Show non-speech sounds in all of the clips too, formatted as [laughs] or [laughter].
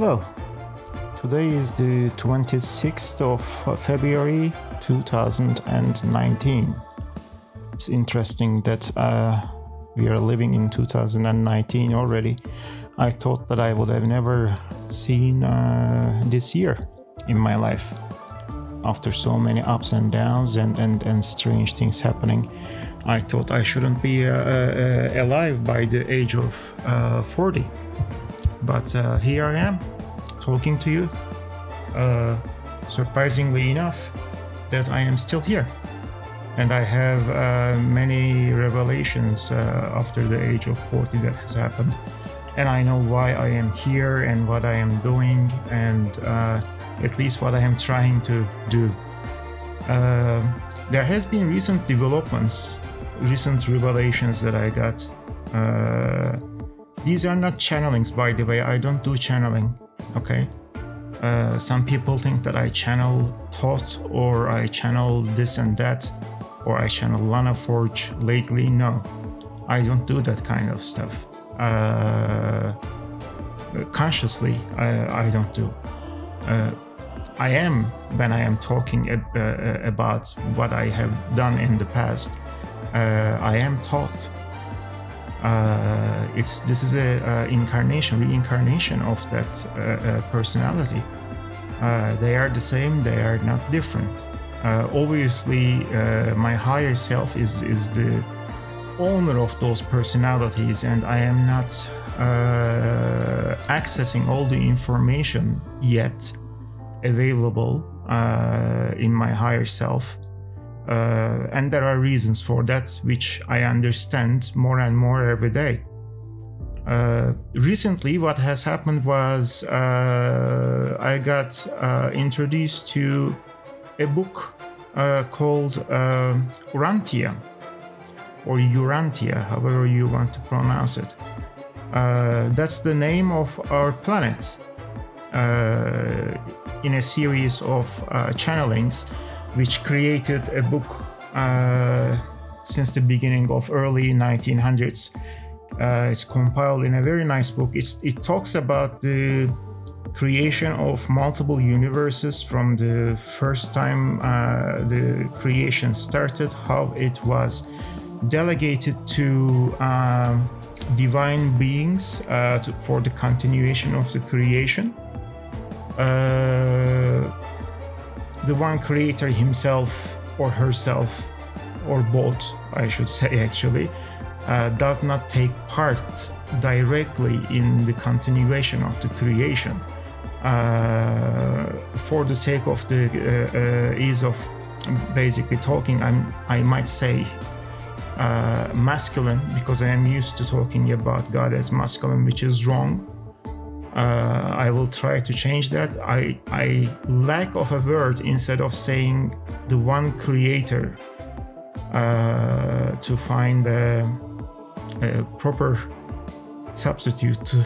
Hello. Today is the 26th of February 2019. It's interesting that uh, we are living in 2019 already. I thought that I would have never seen uh, this year in my life after so many ups and downs and, and, and strange things happening. I thought I shouldn't be uh, uh, alive by the age of uh, 40. But uh, here I am, talking to you. Uh, surprisingly enough, that I am still here. And I have uh, many revelations after the age of 40 that has happened. And I know why I am here and what I am doing, and at least what I am trying to do. there has been recent developments recent revelations that I got. Uh, these are not channelings, by the way. I don't do channeling. Okay. Uh, some people think that I channel thought or I channel this and that or I channel Lanaforge lately. No, I don't do that kind of stuff. Uh, consciously, I, I, don't do. Uh, I am when I am talking ab- uh, about what I have done in the past uh, I am taught. Uh, it's this is a, a, incarnation, reincarnation of that uh, personality. they are the same. They are not different. obviously, my higher self is is the owner of those personalities, and I am not uh, accessing all the information yet available uh, in my higher self. Uh, and there are reasons for that, which I understand more and more every day. Uh, recently, what has happened was uh, I got uh, introduced to a book uh, called uh, Urantia, or Urantia, however you want to pronounce it. that's the name of our planet in a series of channelings which created a book uh, since the beginning of early 1900s. Uh, it's compiled in a very nice book. It's, it talks about the creation of multiple universes from the first time uh, the creation started, how it was delegated to um, divine beings uh, to, for the continuation of the creation. Uh, the one creator himself or herself, or both, I should say actually, uh, does not take part directly in the continuation of the creation. Uh, for the sake of the uh, uh ease of basically talking, I'm, I might say uh, masculine because I am used to talking about God as masculine, which is wrong uh, I will try to change that. I, I lack of a word instead of saying the one creator uh, to find a, a, proper substitute to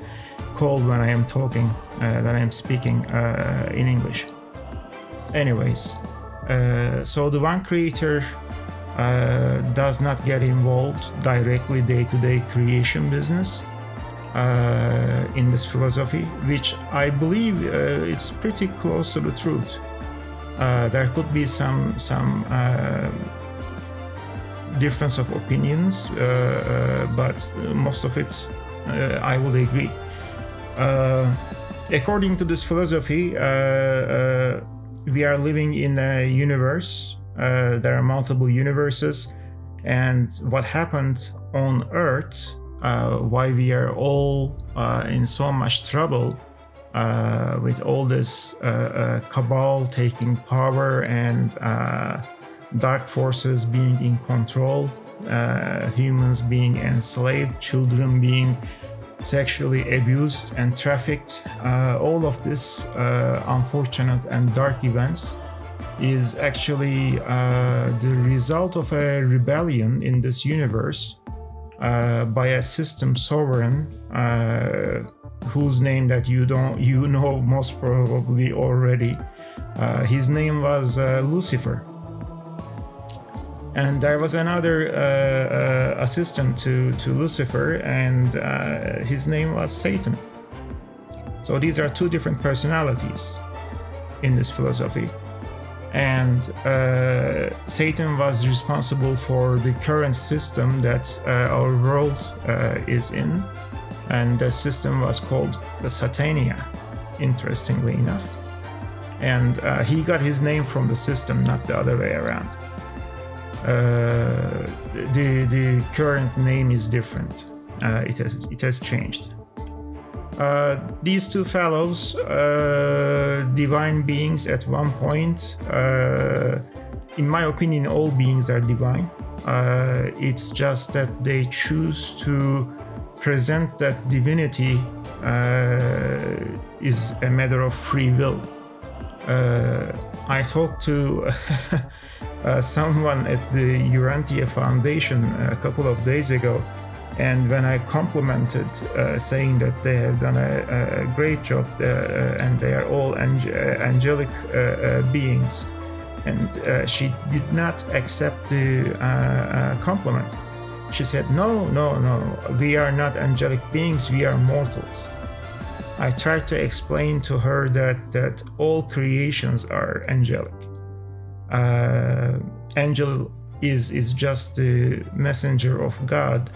[laughs] call when I am talking, uh, when I am speaking uh, in English. Anyways, uh, so the one creator uh, does not get involved directly day to day creation business in this philosophy, which I believe uh, it's pretty close to the truth. Uh, there could be some some uh, difference of opinions, uh, uh, but most of it I would agree. according to this philosophy, we are living in a universe. there are multiple universes, and what happened on Earth uh, why we are all uh, in so much trouble uh, with all this uh, uh, cabal taking power and uh, dark forces being in control, humans being enslaved, children being sexually abused and trafficked. all of this unfortunate and dark events is actually the result of a rebellion in this universe uh, by a system sovereign uh, whose name that you don't you [laughs] know most probably already. Uh, his name was uh, Lucifer. And there was another uh, assistant to, to Lucifer, and his name was Satan. So these are two different personalities in this philosophy. And uh, Satan was responsible for the current system that uh, our world uh, is in. And the system was called the Satania, interestingly enough. And uh, he got his name from the system, not the other way around. Uh, the, the current name is different. Uh, it, has, it has changed. Uh, these two fellows, uh, divine beings at one point, uh, in my opinion, all beings are divine. Uh, it's just that they choose to present that divinity uh, is a matter of free will. I talked to [laughs] someone at the Urantia Foundation a couple of days ago and when I complimented, uh, saying that they have done a, a great job uh, uh and they are all ang- uh, angelic uh, beings, and she did not accept the compliment. She said, No, no, no, we are not angelic beings, we are mortals. I tried to explain to her that, that all creations are angelic. angel is, is just the messenger of God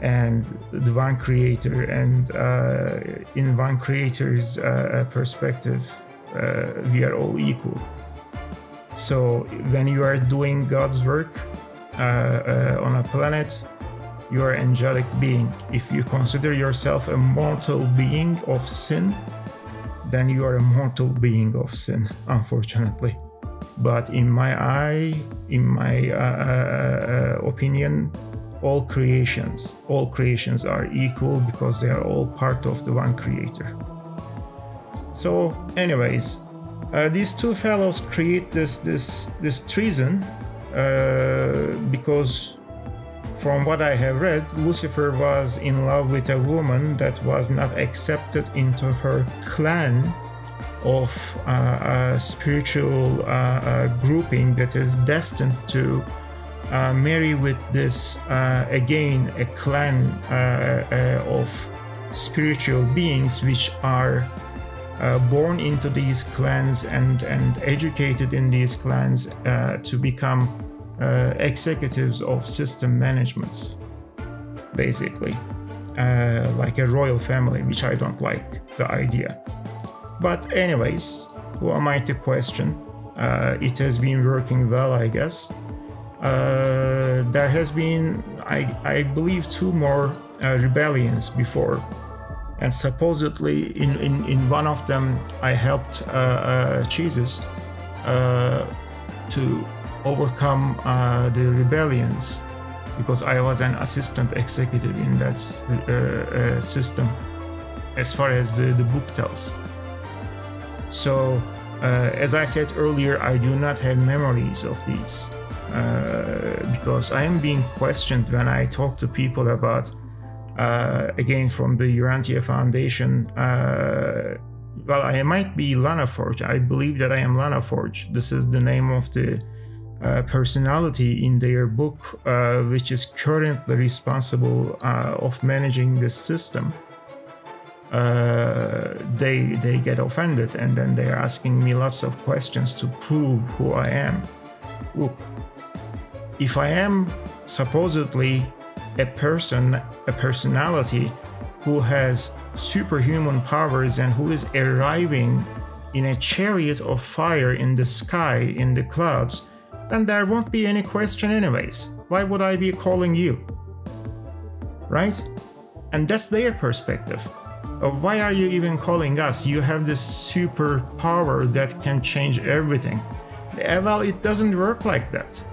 and the one creator and uh, in one creator's uh, perspective uh, we are all equal. So when you are doing god's work uh, uh, on a planet you are angelic being. If you consider yourself a mortal being of sin then you are a mortal being of sin unfortunately. But in my eye in my uh, opinion all creations. All creations are equal because they are all part of the one creator. So, anyways, uh, these two fellows create this this this treason uh, because, from what I have read, Lucifer was in love with a woman that was not accepted into her clan of uh, a spiritual uh, uh, grouping that is destined to uh, marry with this uh, again a clan uh, uh of spiritual beings which are uh, born into these clans and and educated in these clans uh, to become executives of system managements basically like a royal family which i don't like the idea. But anyways who am i to question? It has been working well i guess uh, there has been, I, I believe, two more uh, rebellions before, and supposedly in, in, in one of them I helped uh, uh Jesus uh, to overcome uh, the rebellions because I was an assistant executive in that system, as far as the, the book tells. So, as I said earlier, I do not have memories of these. Uh, because I am being questioned when I talk to people about, uh, again, from the Urantia Foundation. Uh, well, I might be Lanaforge. I believe that I am Lanaforge. This is the name of the uh, personality in their book, uh, which is currently responsible of managing this system. they they get offended and then they're asking me lots of questions to prove who I am. Look, if I am supposedly a person, a personality who has superhuman powers and who is arriving in a chariot of fire in the sky, in the clouds, then there won't be any question, anyways. Why would I be calling you? Right? And that's their perspective. Uh, why are you even calling us? You have this super power that can change everything. Well, it doesn't work like that.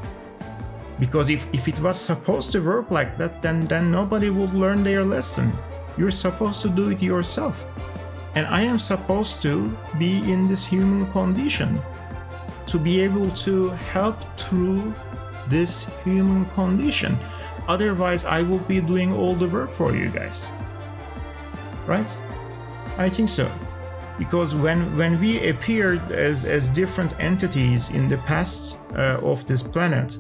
Because if, if it was supposed to work like that, then, then nobody would learn their lesson. You're supposed to do it yourself. And I am supposed to be in this human condition to be able to help through this human condition. Otherwise, I will be doing all the work for you guys. Right? I think so. Because when, when we appeared as, as different entities in the past uh, of this planet,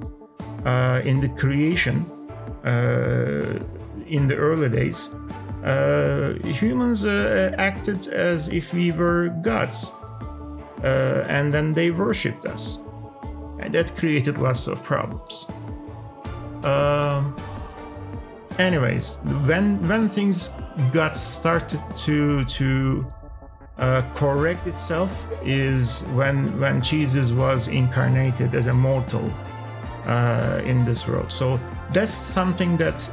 uh, in the creation uh, in the early days, uh, humans uh, acted as if we were gods, uh, and then they worshipped us, and that created lots of problems. Um, anyways, when when things got started to to uh, correct itself is when when Jesus was incarnated as a mortal uh, in this world. So that's something that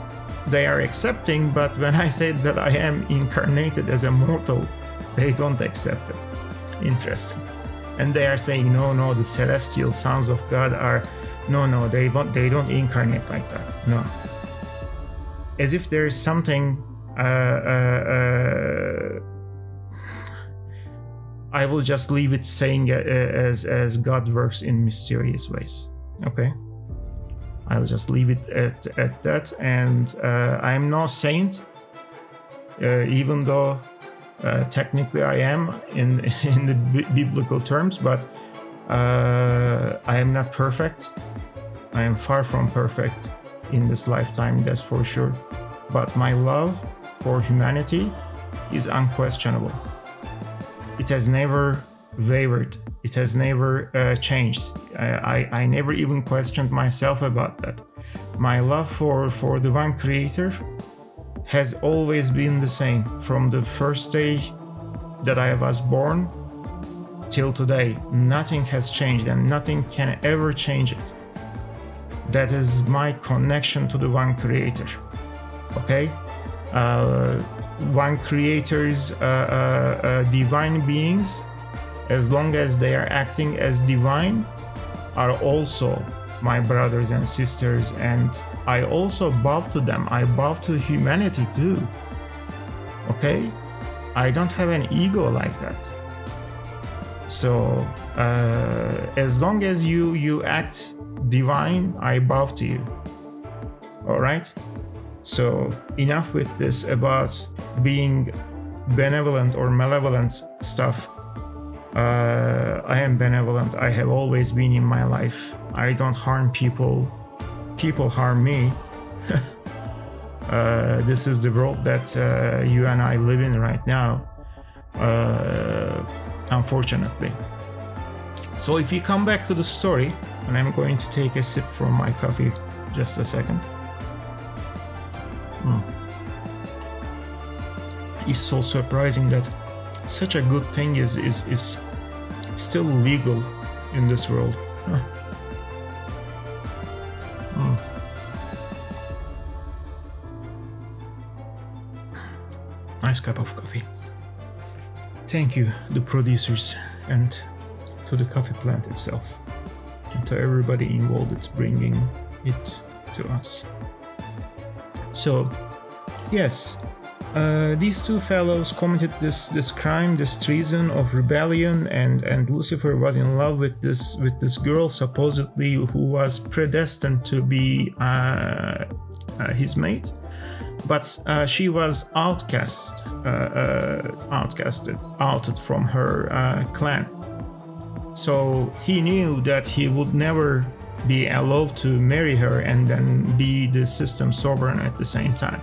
they are accepting. But when I say that I am incarnated as a mortal, they don't accept it. Interesting. And they are saying, no, no, the celestial sons of God are, no, no, they don't, they don't incarnate like that. No. As if there is something. Uh, uh, uh I will just leave it saying uh, as as God works in mysterious ways. Okay. I'll just leave it at, at that. And uh, I'm no saint, uh, even though uh, technically I am in [laughs] in the b- biblical terms, but uh, I am not perfect. I am far from perfect in this lifetime, that's for sure. But my love for humanity is unquestionable it has never wavered. It has never uh, changed. I, I, I, never even questioned myself about that. My love for, for the one creator has always been the same from the first day that I was born till today. Nothing has changed and nothing can ever change it. That is my connection to the one creator. Okay? Uh, one creator's uh, uh, uh, divine beings, as long as they are acting as divine, are also my brothers and sisters, and I also bow to them. I bow to humanity too. Okay? I don't have an ego like that. So uh, as long as you you act divine, I bow to you. All right. So enough with this about being benevolent or malevolent stuff. Uh, I am benevolent. I have always been in my life. I don't harm people. People harm me. [laughs] uh, this is the world that uh, you and I live in right now, uh, unfortunately. So, if you come back to the story, and I'm going to take a sip from my coffee just a second. Mm is so surprising that such a good thing is is, is still legal in this world. Huh. Mm. Nice cup of coffee. Thank you, the producers, and to the coffee plant itself, and to everybody involved in bringing it to us. So, yes, uh, these two fellows committed this this crime, this treason of rebellion, and and Lucifer was in love with this with this girl supposedly who was predestined to be uh, uh, his mate, but uh, she was outcast, uh, outcasted, outed from her clan. So he knew that he would never be allowed to marry her and then be the system sovereign at the same time.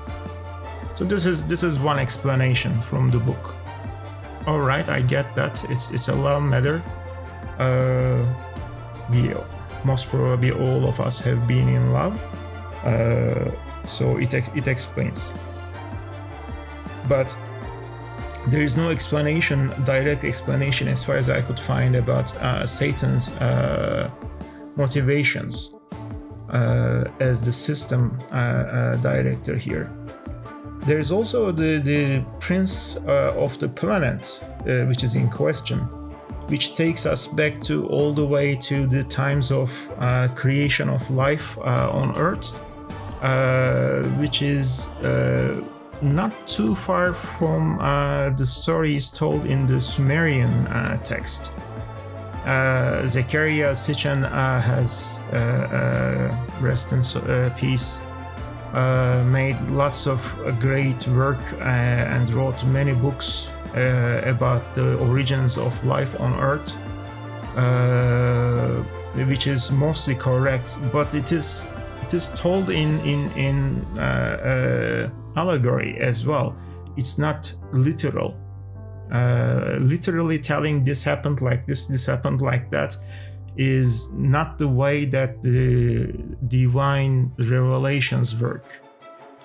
So this is this is one explanation from the book. All right, I get that. It's it's a love matter. Uh, we most probably all of us have been in love. Uh, so it ex- it explains. But there is no explanation, direct explanation, as far as I could find about uh, Satan's uh, motivations uh, as the system uh, uh, director here. There's also the, the Prince uh, of the Planet, uh, which is in question, which takes us back to all the way to the times of uh, creation of life uh, on Earth, uh, which is uh, not too far from the stories told in the Sumerian text. Uh, Zecharia Sitchin has rest in peace made lots of uh, great work uh, and wrote many books uh, about the origins of life on Earth, uh, which is mostly correct, but it is it is told in in in allegory as well. it's not literal. Uh, literally telling this happened like this, this happened like that, is not the way that the divine revelations work.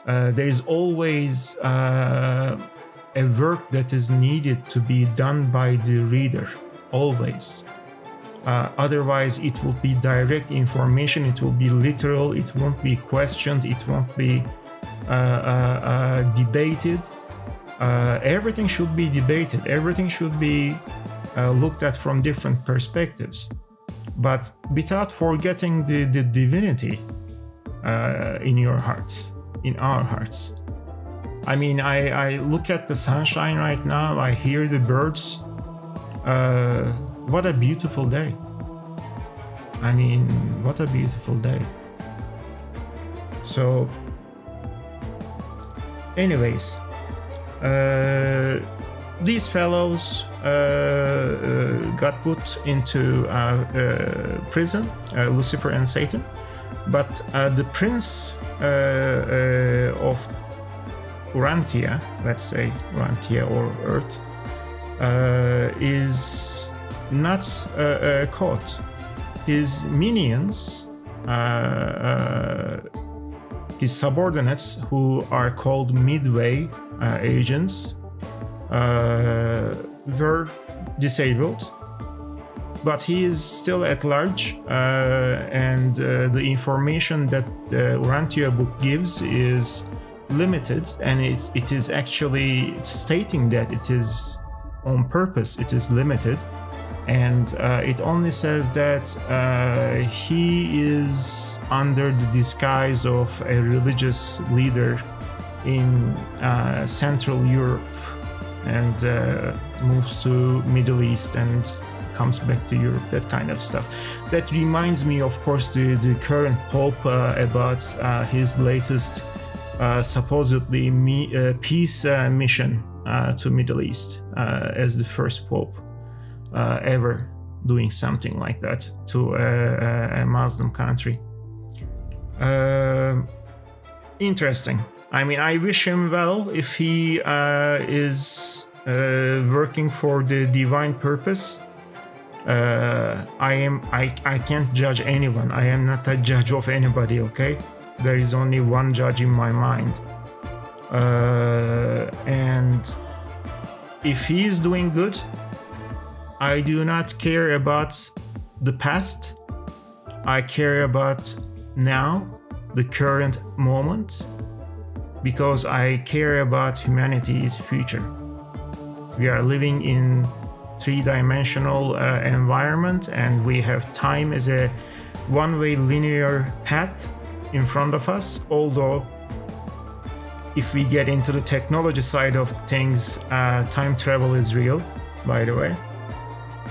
Uh, there is always uh, a work that is needed to be done by the reader, always. Uh, otherwise, it will be direct information, it will be literal, it won't be questioned, it won't be uh, uh, uh, debated. everything should be debated, everything should be looked at from different perspectives, but without forgetting the, the divinity in your hearts, in our hearts. I mean, I, I look at the sunshine right now, I hear the birds. Uh, what a beautiful day. I mean, what a beautiful day. So, anyways, uh, these fellows uh, uh, got put into uh, uh, prison, uh, Lucifer and Satan, but the prince of Urantia, let's say Urantia or Earth, uh, is not uh, uh, caught. His minions, uh, uh, his subordinates, who are called Midway uh, agents, were disabled but he is still at large, uh, and uh, the information that the Urantia book gives is limited, and it's, it is actually stating that it is on purpose, it is limited, and uh, it only says that uh, he is under the disguise of a religious leader in uh, Central Europe and uh, moves to Middle East and comes back to Europe, that kind of stuff. That reminds me, of course, the, the current Pope uh, about uh, his latest uh, supposedly me, uh, peace uh, mission to Middle East as the first Pope ever doing something like that to a, a Muslim country. interesting. I mean, I wish him well if he is uh, working for the divine purpose. Uh, I am I, I can't judge anyone. I am not a judge of anybody, okay? There is only one judge in my mind. Uh, and if he is doing good, I do not care about the past. I care about now, the current moment, because I care about humanity's future. We are living in three-dimensional uh, environment and we have time as a one-way linear path in front of us although if we get into the technology side of things uh, time travel is real by the way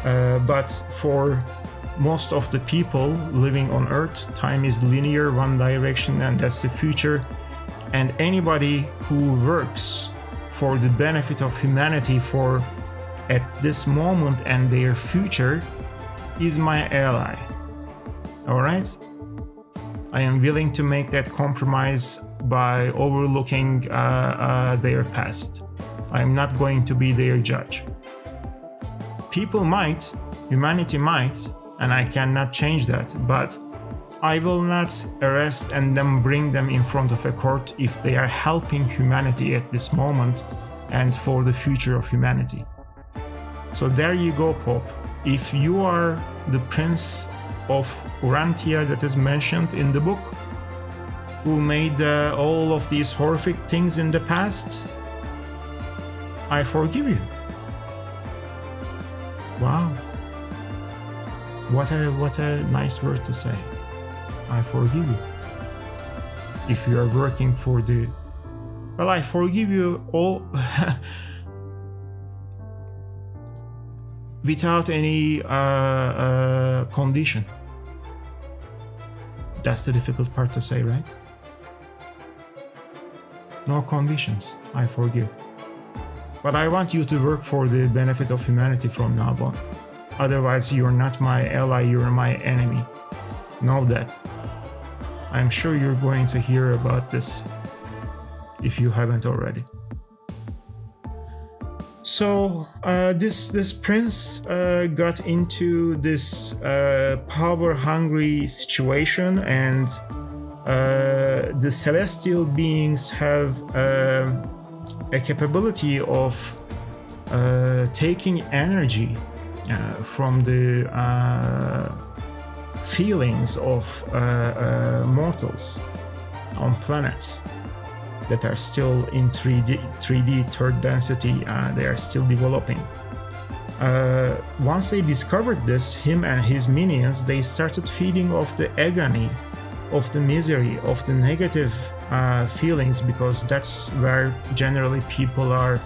uh, but for most of the people living on earth time is linear one direction and that's the future and anybody who works for the benefit of humanity for at this moment and their future is my ally all right I am willing to make that compromise by overlooking uh, uh, their past. I am not going to be their judge. People might, humanity might, and I cannot change that, but I will not arrest and then bring them in front of a court if they are helping humanity at this moment and for the future of humanity. So there you go, Pope. If you are the prince of Urantia that is mentioned in the book, who made uh, all of these horrific things in the past, I forgive you. Wow. What a what a nice word to say. I forgive you. If you are working for the well, I forgive you all [laughs] without any uh, uh, condition. That's the difficult part to say, right? No conditions, I forgive. But I want you to work for the benefit of humanity from now on. Otherwise, you're not my ally, you're my enemy. Know that. I'm sure you're going to hear about this if you haven't already. so uh, this this prince uh, got into this uh, power hungry situation and uh, the celestial beings have uh, a capability of uh, taking energy from the feelings of mortals on planets that are still in 3D, 3D third density, uh, they are still developing. Uh, once they discovered this, him and his minions, they started feeding off the agony, of the misery, of the negative uh, feelings, because that's where generally people are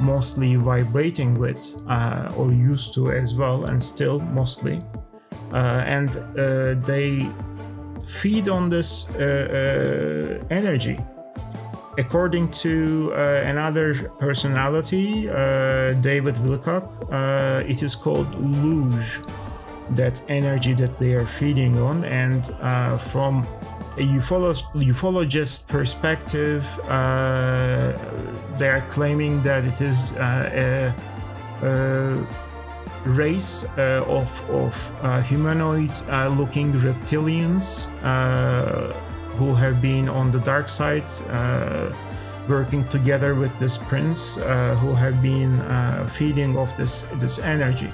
mostly vibrating with uh, or used to as well, and still mostly. Uh, and uh, they feed on this energy According to uh, another personality, uh, David Wilcock, uh, it is called loosh, that energy that they are feeding on. And uh, from a ufologist perspective, uh, they are claiming that it is uh, a, a, race of, of humanoid looking reptilians who have been on the dark side, uh, working together with this prince, uh, who have been uh, feeding off this this energy.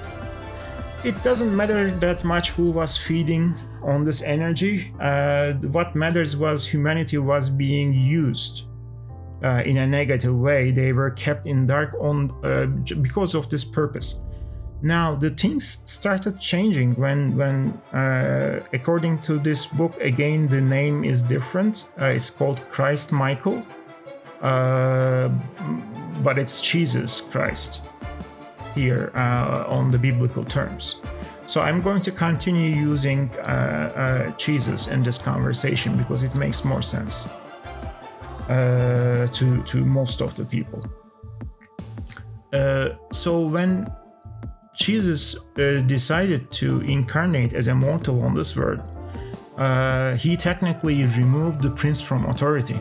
It doesn't matter that much who was feeding on this energy. Uh, what matters was humanity was being used. Uh, in a negative way, they were kept in dark on uh, because of this purpose. Now the things started changing when, when uh, according to this book, again the name is different. Uh, it's called Christ Michael, uh, but it's Jesus Christ here uh, on the biblical terms. So I'm going to continue using uh, uh, Jesus in this conversation because it makes more sense to to most of the people. so when Jesus uh, decided to incarnate as a mortal on this world, uh, he technically removed the prince from authority.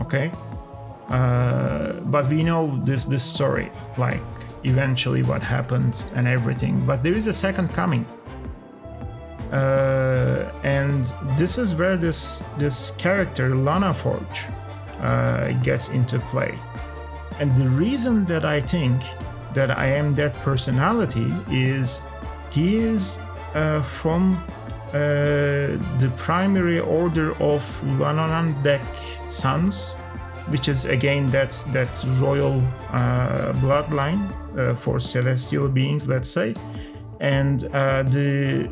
Okay? Uh, but we know this this story, like eventually what happened and everything. But there is a second coming, uh, and this is where this this character Lanaforge uh, gets into play. And the reason that I think that I am that personality is he is uh, from uh, the primary order of Lanonandek sons, which is again that's that royal uh, bloodline uh, for celestial beings, let's say, and uh, the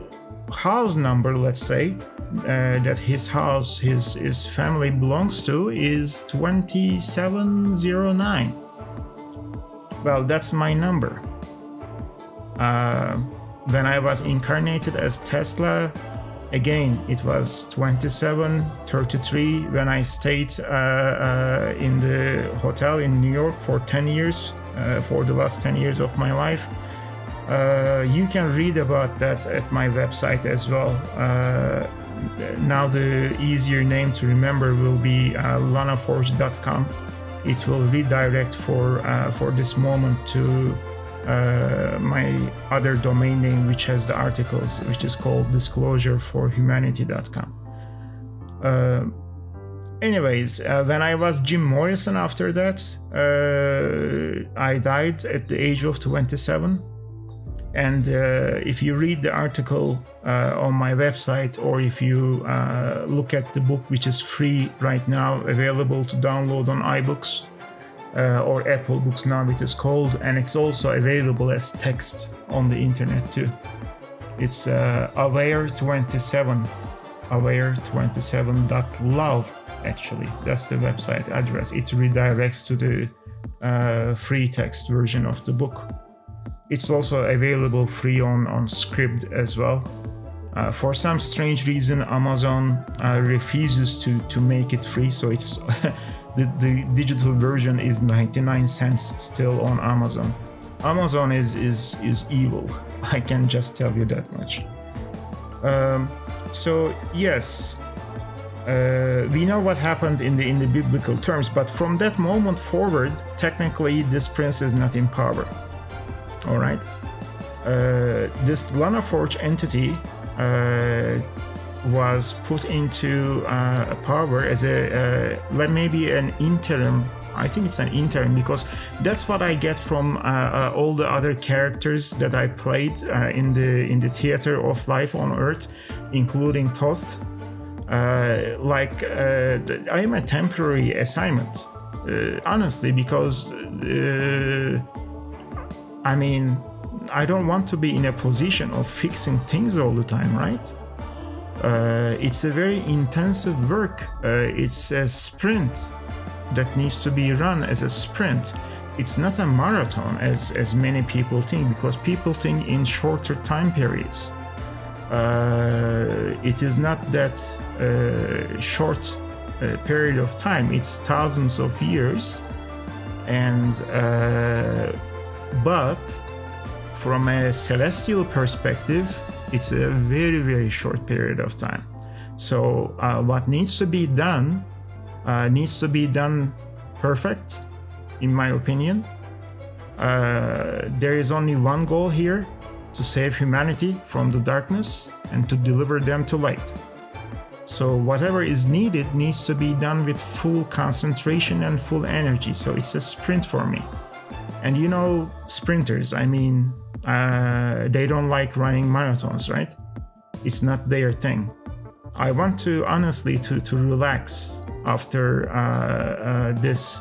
house number, let's say, uh, that his house, his his family belongs to is twenty seven zero nine well, that's my number. Uh, when I was incarnated as Tesla, again, it was 27, 33 when I stayed uh, uh, in the hotel in New York for 10 years, uh, for the last 10 years of my life. Uh, you can read about that at my website as well. Uh, now, the easier name to remember will be lanaforge.com it will redirect for uh, for this moment to uh, my other domain name which has the articles which is called disclosureforhumanity.com uh, anyways uh, when i was jim morrison after that uh, i died at the age of 27 and uh, if you read the article uh, on my website or if you uh, look at the book, which is free right now, available to download on iBooks uh, or Apple Books now, it is called, and it's also available as text on the internet too. It's uh, aware27, aware27.love actually. That's the website address. It redirects to the uh, free text version of the book. It's also available free on, on Scribd as well. Uh, for some strange reason, Amazon uh, refuses to, to make it free, so it's [laughs] the, the digital version is 99 cents still on Amazon. Amazon is is is evil. [laughs] I can just tell you that much. Um, so yes, uh, we know what happened in the in the biblical terms, but from that moment forward, technically, this prince is not in power. All right, uh, this Lanaforge entity uh, was put into uh, power as a uh, maybe an interim. I think it's an interim because that's what I get from uh, uh, all the other characters that I played in the in the theater of life on Earth, including Thoth. like I am a temporary assignment, honestly, because I mean I don't want to be in a position of fixing things all the time, right? Uh, it's a very intensive work. Uh, it's a sprint that needs to be run as a sprint. It's not a marathon as, as many people think, because people think in shorter time periods. Uh, it is not that uh, short uh, period of time, it's thousands of years. And uh, but from a celestial perspective, it's a very, very short period of time. So, uh, what needs to be done uh, needs to be done perfect, in my opinion. Uh, there is only one goal here to save humanity from the darkness and to deliver them to light. So, whatever is needed needs to be done with full concentration and full energy. So, it's a sprint for me. And you know, sprinters, I mean, uh, they don't like running marathons, right? It's not their thing. I want to honestly to, to relax after uh, uh, this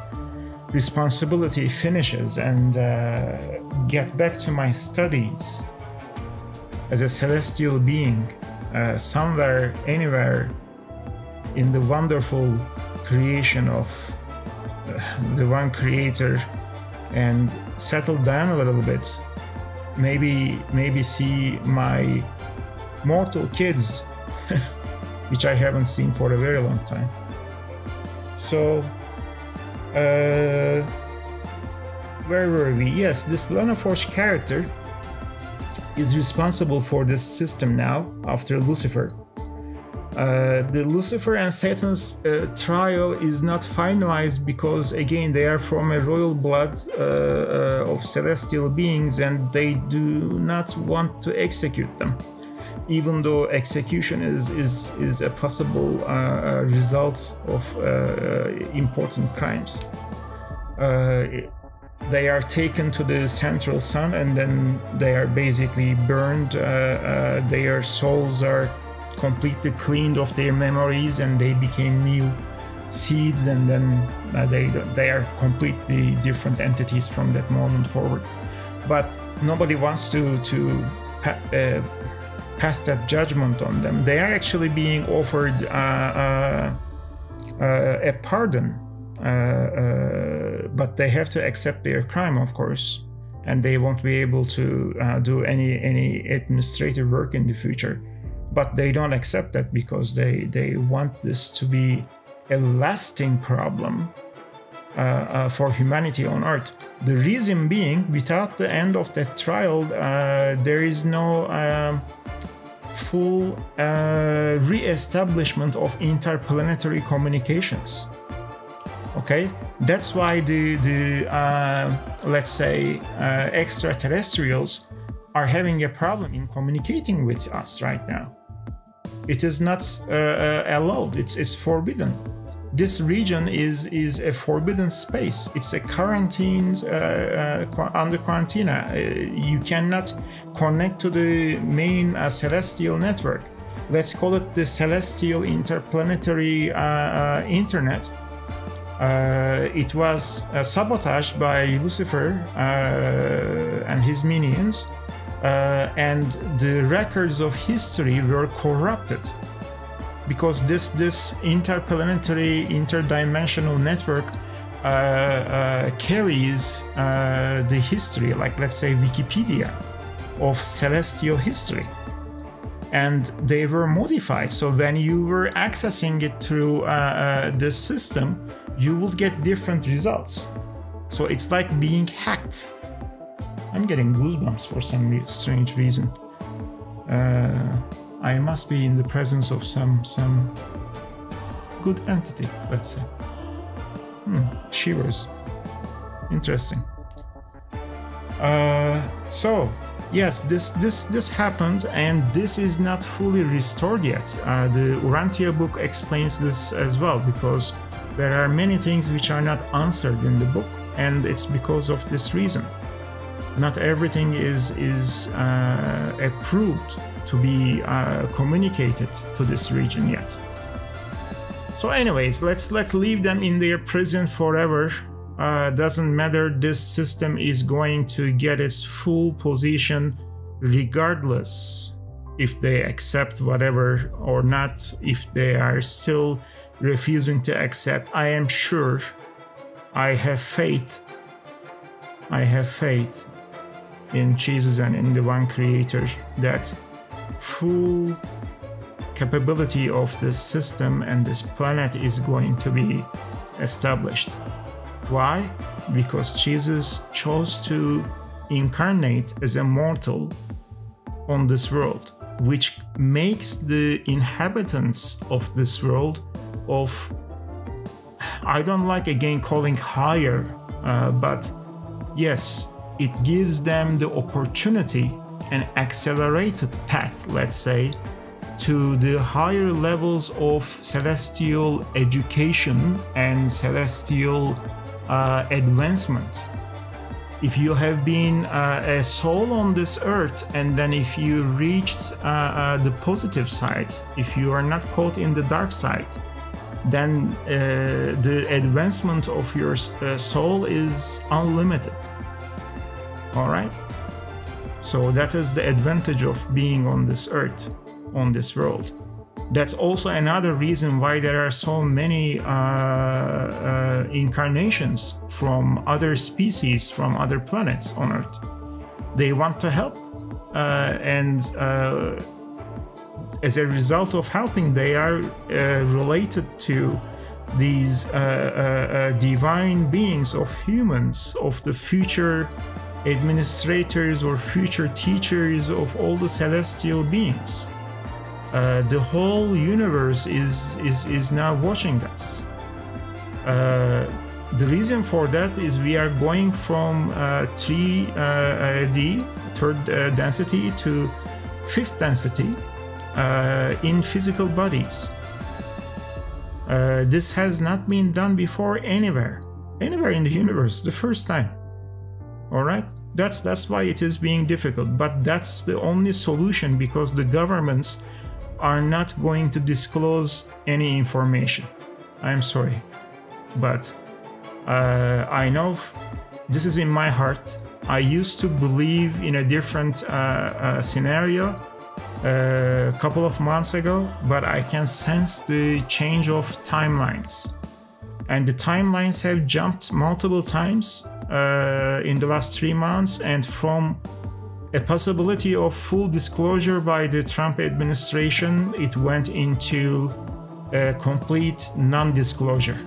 responsibility finishes and uh, get back to my studies as a celestial being uh, somewhere, anywhere in the wonderful creation of uh, the one creator and settle down a little bit maybe maybe see my mortal kids [laughs] which i haven't seen for a very long time. So uh where were we? Yes this lanaforge character is responsible for this system now after lucifer uh, the Lucifer and Satan's uh, trio is not finalized because, again, they are from a royal blood uh, uh, of celestial beings and they do not want to execute them. Even though execution is, is, is a possible uh, result of important crimes. they are taken to the central sun and then they are basically burned. their souls are completely cleaned of their memories and they became new seeds and then uh, they they are completely different entities from that moment forward. But nobody wants to to pa- uh, pass that judgment on them. They are actually being offered uh, uh, uh a pardon uh, but they have to accept their crime of course and they won't be able to do any any administrative work in the future but they don't accept that because they they want this to be a lasting problem uh, uh, for humanity on earth. The reason being without the end of that trial uh, there is no um, full uh, re-establishment of interplanetary communications. Okay? That's why the the uh, let's say uh, extraterrestrials are having a problem in communicating with us right now it is not uh, uh, allowed. It's, it's forbidden. This region is is a forbidden space. It's a quarantine uh, uh, under quarantine. Uh, you cannot connect to the main uh, celestial network. Let's call it the celestial interplanetary internet. it was sabotaged by Lucifer and his minions uh, and the records of history were corrupted because this this interplanetary interdimensional network uh, uh, carries uh, the history like let's say wikipedia of celestial history. And they were modified. So when you were accessing it through uh, uh, this system you would get different results. So it's like being hacked I'm getting goosebumps for some strange reason. Uh, I must be in the presence of some some good entity, let's say. Hmm, shivers. Interesting. Uh, so yes, this this this happened, and this is not fully restored yet. Uh, the Urantia book explains this as well because there are many things which are not answered in the book, and it's because of this reason. Not everything is is uh, approved to be uh, communicated to this region yet. So, anyways, let's let's leave them in their prison forever. Uh, doesn't matter. This system is going to get its full position, regardless if they accept whatever or not. If they are still refusing to accept, I am sure. I have faith. I have faith in Jesus and in the one Creator that full capability of this system and this planet is going to be established. Why? Because Jesus chose to incarnate as a mortal on this world, which makes the inhabitants of this world of I don't like again calling higher, uh, but yes, it gives them the opportunity an accelerated path, let's say, to the higher levels of celestial education and celestial uh, advancement. If you have been uh, a soul on this earth, and then if you reached uh, uh the positive side, if you are not caught in the dark side, then uh, the advancement of your uh, soul is unlimited. All right? So that is the advantage of being on this earth, on this world. That's also another reason why there are so many uh, uh, incarnations from other species, from other planets on Earth. They want to help, uh, and uh, as a result of helping, they are uh, related to these uh, divine beings of humans of the future administrators or future teachers of all the celestial beings. Uh, the whole universe is, is, is now watching us. Uh, the reason for that is we are going from uh, 3D, uh, third uh, density, to fifth density uh, in physical bodies. this has not been done before anywhere, anywhere in the universe, the first time. All right? That's that's why it is being difficult, but that's the only solution because the governments are not going to disclose any information. I'm sorry, but uh, I know this is in my heart. I used to believe in a different uh, uh, scenario a uh, couple of months ago, but I can sense the change of timelines. And the timelines have jumped multiple times uh, in the last three months, and from a possibility of full disclosure by the Trump administration, it went into a complete non disclosure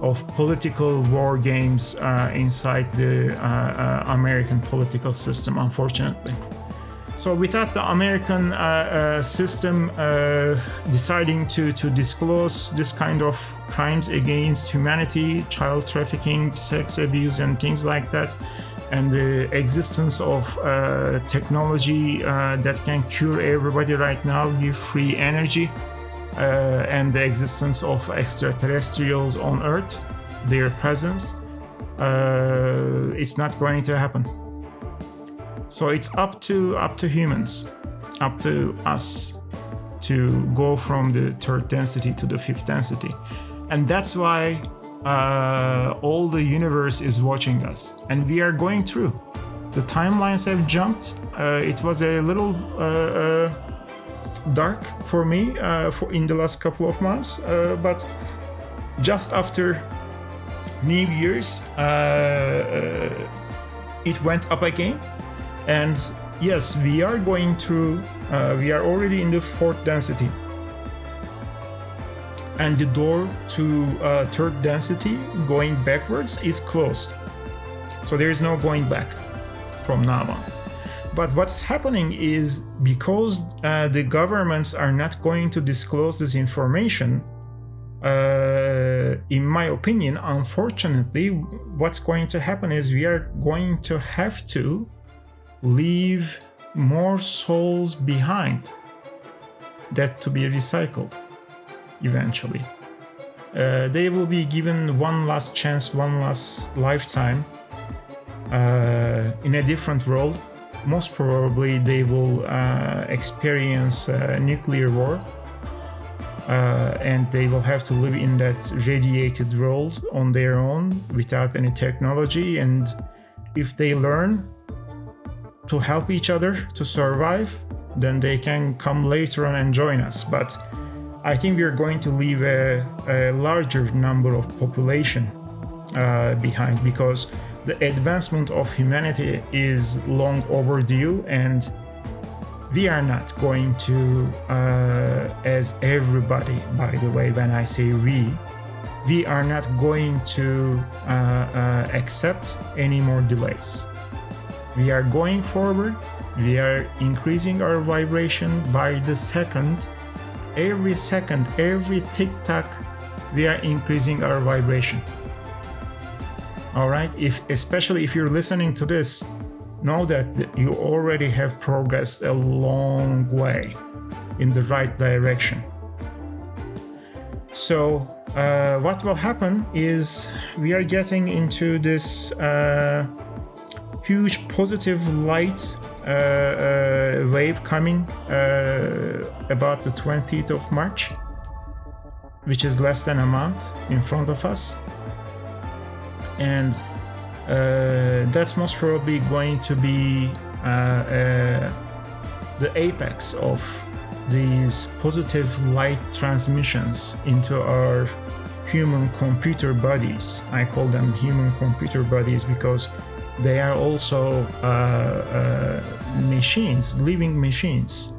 of political war games uh, inside the uh, uh, American political system, unfortunately. So without the American uh, uh, system uh, deciding to, to disclose this kind of crimes against humanity, child trafficking, sex abuse, and things like that, and the existence of uh, technology uh, that can cure everybody right now, give free energy, uh, and the existence of extraterrestrials on Earth, their presence, it's not going to happen. So it's up to up to humans, up to us to go from the third density to the fifth density. And that's why uh, all the universe is watching us. And we are going through. The timelines have jumped. Uh, it was a little uh, uh dark for me uh, for in the last couple of months, uh, but just after New Year's, it went up again and yes, we are going to, uh, we are already in the fourth density. And the door to uh, third density going backwards is closed. So there is no going back from now on. But what's happening is because uh, the governments are not going to disclose this information, uh, in my opinion, unfortunately, what's going to happen is we are going to have to leave more souls behind that to be recycled eventually. Uh, they will be given one last chance, one last lifetime uh, in a different world. Most probably, they will uh, experience a nuclear war uh, and they will have to live in that radiated world on their own without any technology. And if they learn to help each other to survive, then they can come later on and join us. But I think we are going to leave a, a larger number of population uh, behind because the advancement of humanity is long overdue and we are not going to, uh, as everybody, by the way, when I say we, we are not going to uh, uh, accept any more delays. We are going forward, we are increasing our vibration by the second. Every second, every tick tock, we are increasing our vibration. All right, if especially if you're listening to this know that you already have progressed a long way in the right direction. So, uh, what will happen is we are getting into this uh, huge positive light uh, uh wave coming uh, about the 20th of March, which is less than a month in front of us. And uh, that's most probably going to be uh, the apex of these positive light transmissions into our human computer bodies. I call them human computer bodies because they are also uh, uh, machines, living machines.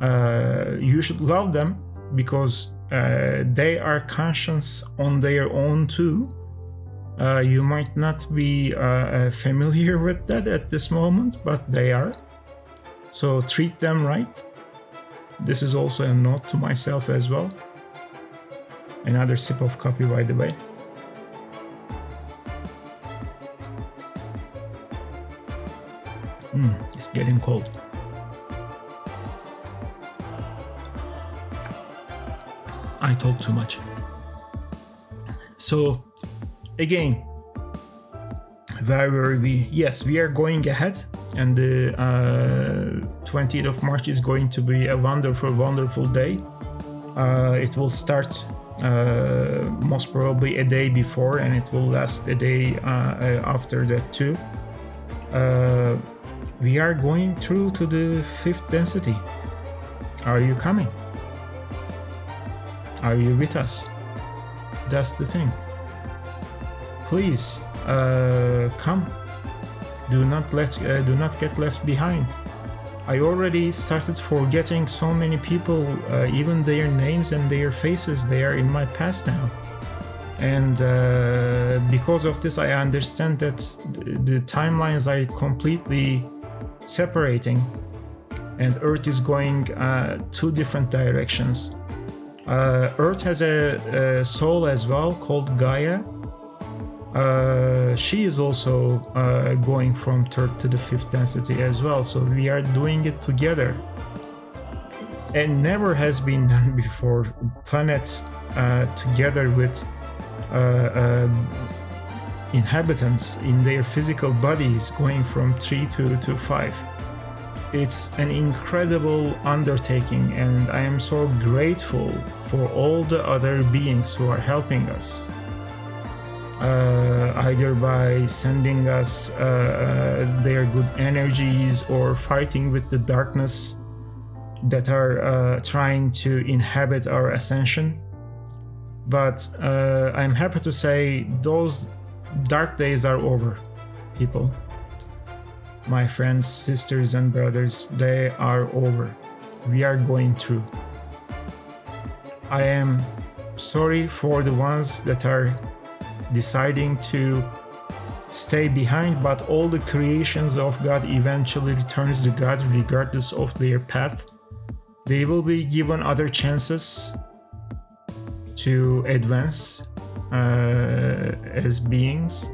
Uh, you should love them because they are conscious on their own too uh, you might not be uh, familiar [laughs] with that at this moment, but they are. So treat them right. This is also a note to myself as well. Another sip of coffee, by the way. Mm, it's getting cold. I talk too much. So, again very, very, we yes we are going ahead and the uh, 20th of march is going to be a wonderful wonderful day uh, it will start uh, most probably a day before and it will last a day uh, after that too uh, we are going through to the fifth density are you coming are you with us that's the thing please uh, come. Do not let uh, do not get left behind. I already started forgetting so many people, uh, even their names and their faces. They are in my past now, and uh, because of this, I understand that the timelines are completely separating, and Earth is going uh, two different directions. Uh, Earth has a, a soul as well called Gaia, uh, she is also uh, going from third to the fifth density as well. So we are doing it together. And never has been [laughs] done before. Planets uh, together with uh, inhabitants in their physical bodies going from three to, to five. It's an incredible undertaking, and I am so grateful for all the other beings who are helping us uh, either by sending us uh, uh, their good energies or fighting with the darkness that are uh, trying to inhabit our ascension. But uh, I'm happy to say those dark days are over, people. My friends, sisters, and brothers, they are over. We are going through. I am sorry for the ones that are deciding to stay behind, but all the creations of God eventually returns to God regardless of their path. They will be given other chances to advance as beings,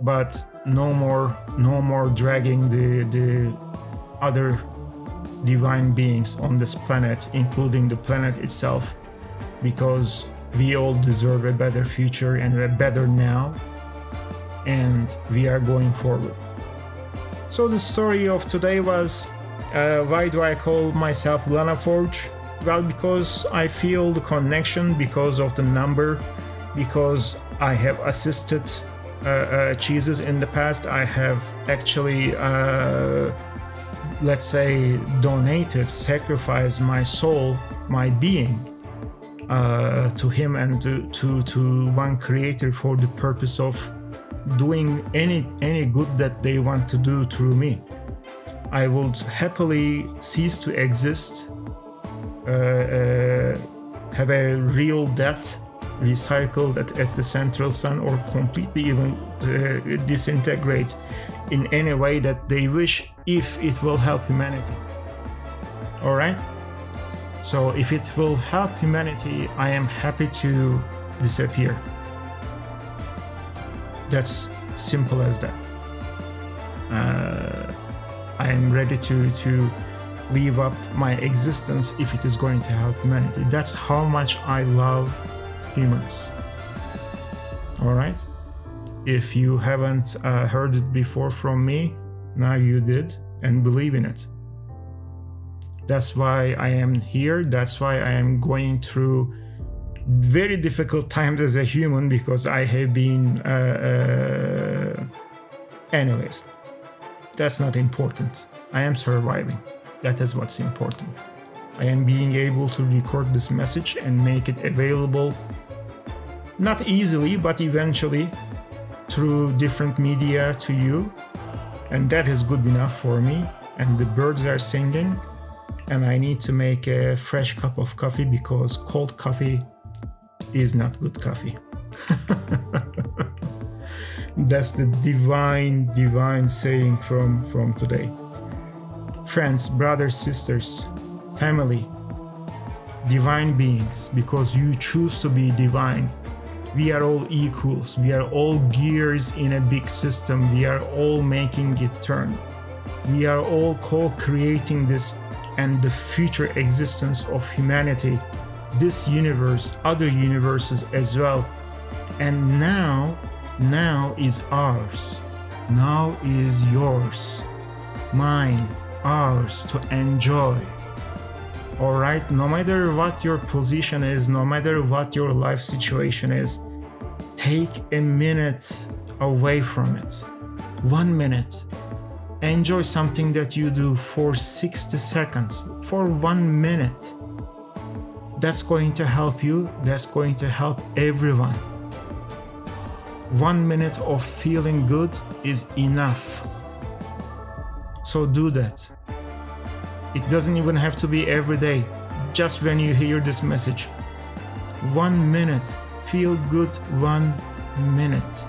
but no more, no more dragging the the other divine beings on this planet, including the planet itself, because we all deserve a better future and a better now, and we are going forward. So the story of today was uh, why do I call myself Lanaforge? Well, because I feel the connection because of the number, because I have assisted uh, uh, Jesus in the past. I have actually, uh, let's say, donated, sacrificed my soul, my being uh, to him and to, to, to one creator for the purpose of doing any any good that they want to do through me. I would happily cease to exist, uh, uh, have a real death, recycled at, at the central sun, or completely even uh, disintegrate in any way that they wish if it will help humanity. Alright? So, if it will help humanity, I am happy to disappear. That's simple as that. Uh, I am ready to to leave up my existence if it is going to help humanity. That's how much I love humans. All right. If you haven't uh, heard it before from me, now you did and believe in it. That's why I am here. That's why I am going through very difficult times as a human because I have been. Uh, uh, that's not important. I am surviving. That is what's important. I am being able to record this message and make it available, not easily, but eventually through different media to you. And that is good enough for me. And the birds are singing. And I need to make a fresh cup of coffee because cold coffee is not good coffee. [laughs] That's the divine, divine saying from, from today. Friends, brothers, sisters, family, divine beings, because you choose to be divine. We are all equals. We are all gears in a big system. We are all making it turn. We are all co creating this and the future existence of humanity, this universe, other universes as well. And now now is ours. Now is yours. Mine, ours to enjoy. Alright, no matter what your position is, no matter what your life situation is, take a minute away from it. One minute. Enjoy something that you do for 60 seconds, for one minute. That's going to help you, that's going to help everyone one minute of feeling good is enough. So do that. It doesn't even have to be every day, just when you hear this message. One minute, feel good one minute.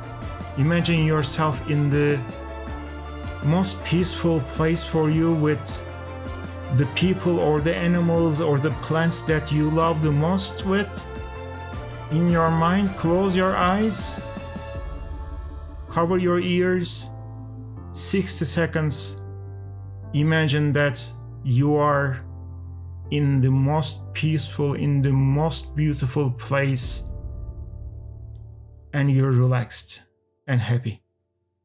Imagine yourself in the most peaceful place for you with the people or the animals or the plants that you love the most with. In your mind, close your eyes cover your ears 60 seconds imagine that you are in the most peaceful in the most beautiful place and you're relaxed and happy.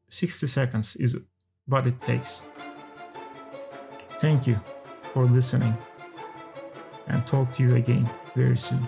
60 seconds is what it takes. Thank you for listening and talk to you again very soon